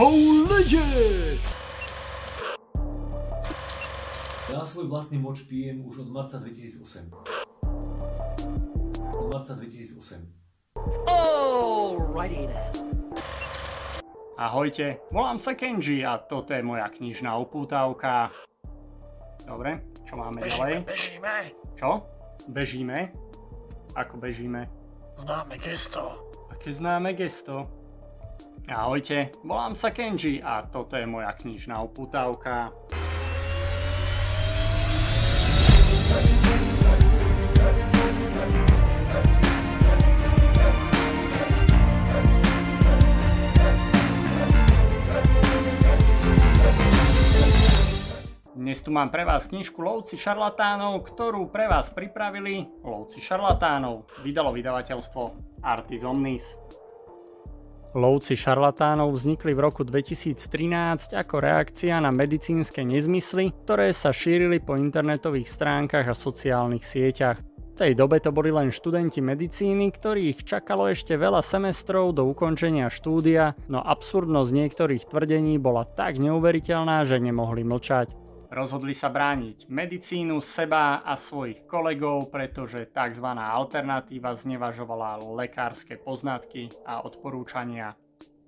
How Legend! Ja svoj vlastný moč pijem už od marca 2008. Od marca 2008. Alrighty then. Ahojte, volám sa Kenji a toto je moja knižná upútavka. Dobre, čo máme ďalej? Bežíme, Čo? Bežíme? Ako bežíme? známe gesto. Aké známe gesto? Ahojte, volám sa Kenji a toto je moja knižná upútavka. Dnes tu mám pre vás knižku Lovci šarlatánov, ktorú pre vás pripravili Lovci šarlatánov. Vydalo vydavateľstvo Artis Omnis. Lovci šarlatánov vznikli v roku 2013 ako reakcia na medicínske nezmysly, ktoré sa šírili po internetových stránkach a sociálnych sieťach. V tej dobe to boli len študenti medicíny, ktorých čakalo ešte veľa semestrov do ukončenia štúdia, no absurdnosť niektorých tvrdení bola tak neuveriteľná, že nemohli mlčať. Rozhodli sa brániť medicínu, seba a svojich kolegov, pretože tzv. alternatíva znevažovala lekárske poznatky a odporúčania.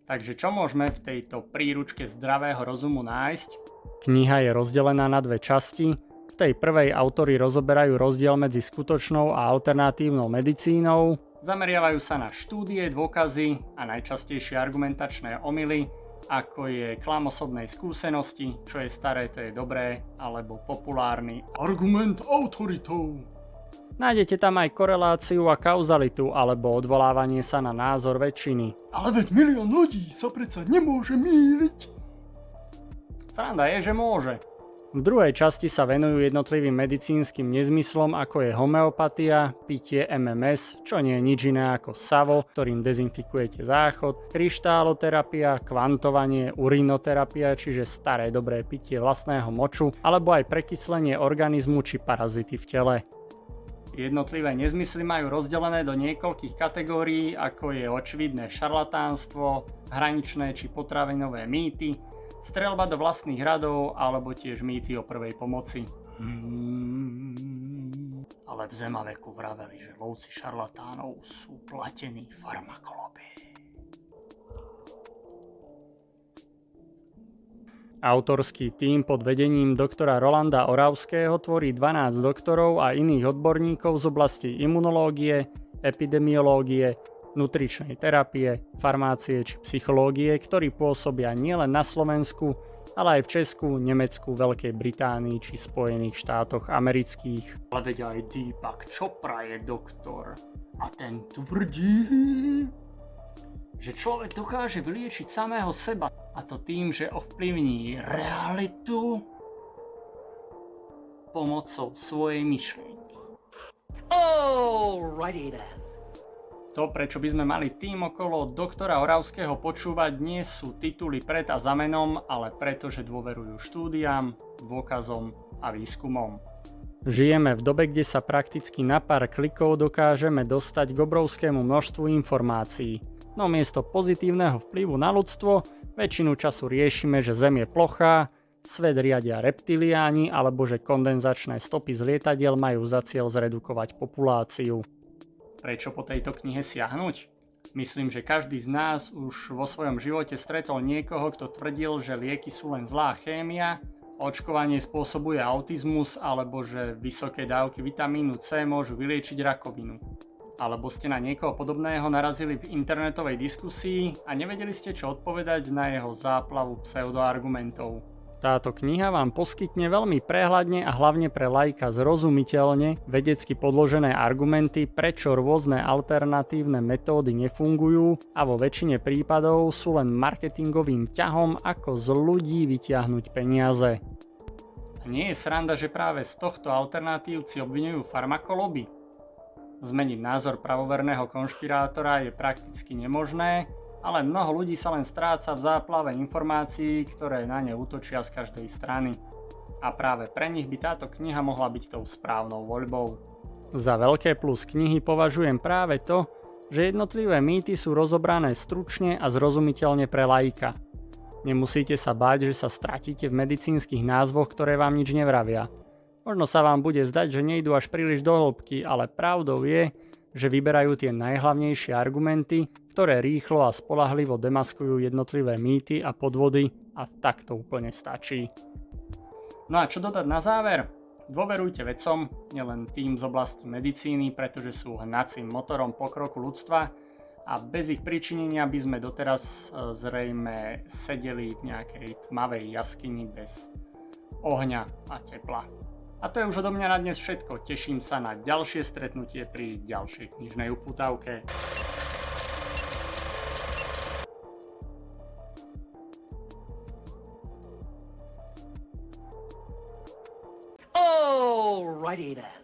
Takže čo môžeme v tejto príručke zdravého rozumu nájsť? Kniha je rozdelená na dve časti. V tej prvej autory rozoberajú rozdiel medzi skutočnou a alternatívnou medicínou, zameriavajú sa na štúdie, dôkazy a najčastejšie argumentačné omily, ako je klam osobnej skúsenosti, čo je staré, to je dobré, alebo populárny argument autoritou. Nájdete tam aj koreláciu a kauzalitu, alebo odvolávanie sa na názor väčšiny. Ale veď milión ľudí sa predsa nemôže míliť. Sranda je, že môže. V druhej časti sa venujú jednotlivým medicínskym nezmyslom ako je homeopatia, pitie MMS, čo nie je nič iné ako savo, ktorým dezinfikujete záchod, kryštáloterapia, kvantovanie, urinoterapia, čiže staré dobré pitie vlastného moču, alebo aj prekyslenie organizmu či parazity v tele. Jednotlivé nezmysly majú rozdelené do niekoľkých kategórií, ako je očividné šarlatánstvo, hraničné či potravinové mýty, strelba do vlastných radov alebo tiež mýty o prvej pomoci. Ale v zemaveku vraveli, že lovci šarlatánov sú platení farmakoloby. Autorský tím pod vedením doktora Rolanda Oravského tvorí 12 doktorov a iných odborníkov z oblasti imunológie, epidemiológie, nutričnej terapie, farmácie či psychológie, ktorí pôsobia nielen na Slovensku, ale aj v Česku, Nemecku, Veľkej Británii či Spojených štátoch amerických. Ale veď aj Deepak Chopra je doktor a ten tvrdí, že človek dokáže vyliečiť samého seba a to tým, že ovplyvní realitu pomocou svojej myšlienky. Alrighty then. To, prečo by sme mali tým okolo doktora Oravského počúvať, nie sú tituly pred a za menom, ale preto, že dôverujú štúdiám, dôkazom a výskumom. Žijeme v dobe, kde sa prakticky na pár klikov dokážeme dostať k obrovskému množstvu informácií. No miesto pozitívneho vplyvu na ľudstvo, väčšinu času riešime, že Zem je plochá, svet riadia reptiliáni alebo že kondenzačné stopy z lietadiel majú za cieľ zredukovať populáciu. Prečo po tejto knihe siahnuť? Myslím, že každý z nás už vo svojom živote stretol niekoho, kto tvrdil, že lieky sú len zlá chémia, očkovanie spôsobuje autizmus alebo že vysoké dávky vitamínu C môžu vyliečiť rakovinu. Alebo ste na niekoho podobného narazili v internetovej diskusii a nevedeli ste čo odpovedať na jeho záplavu pseudoargumentov. Táto kniha vám poskytne veľmi prehľadne a hlavne pre lajka zrozumiteľne vedecky podložené argumenty, prečo rôzne alternatívne metódy nefungujú a vo väčšine prípadov sú len marketingovým ťahom, ako z ľudí vyťahnuť peniaze. Nie je sranda, že práve z tohto alternatívci obvinujú farmakoloby? Zmeniť názor pravoverného konšpirátora je prakticky nemožné, ale mnoho ľudí sa len stráca v záplave informácií, ktoré na ne útočia z každej strany. A práve pre nich by táto kniha mohla byť tou správnou voľbou. Za veľké plus knihy považujem práve to, že jednotlivé mýty sú rozobrané stručne a zrozumiteľne pre laika. Nemusíte sa báť, že sa stratíte v medicínskych názvoch, ktoré vám nič nevravia. Možno sa vám bude zdať, že nejdu až príliš do hĺbky, ale pravdou je, že vyberajú tie najhlavnejšie argumenty, ktoré rýchlo a spolahlivo demaskujú jednotlivé mýty a podvody a tak to úplne stačí. No a čo dodať na záver? Dôverujte vedcom, nielen tým z oblasti medicíny, pretože sú hnacím motorom pokroku ľudstva a bez ich pričinenia by sme doteraz e, zrejme sedeli v nejakej tmavej jaskyni bez ohňa a tepla. A to je už odo mňa na dnes všetko. Teším sa na ďalšie stretnutie pri ďalšej knižnej uputávke. Alrighty then.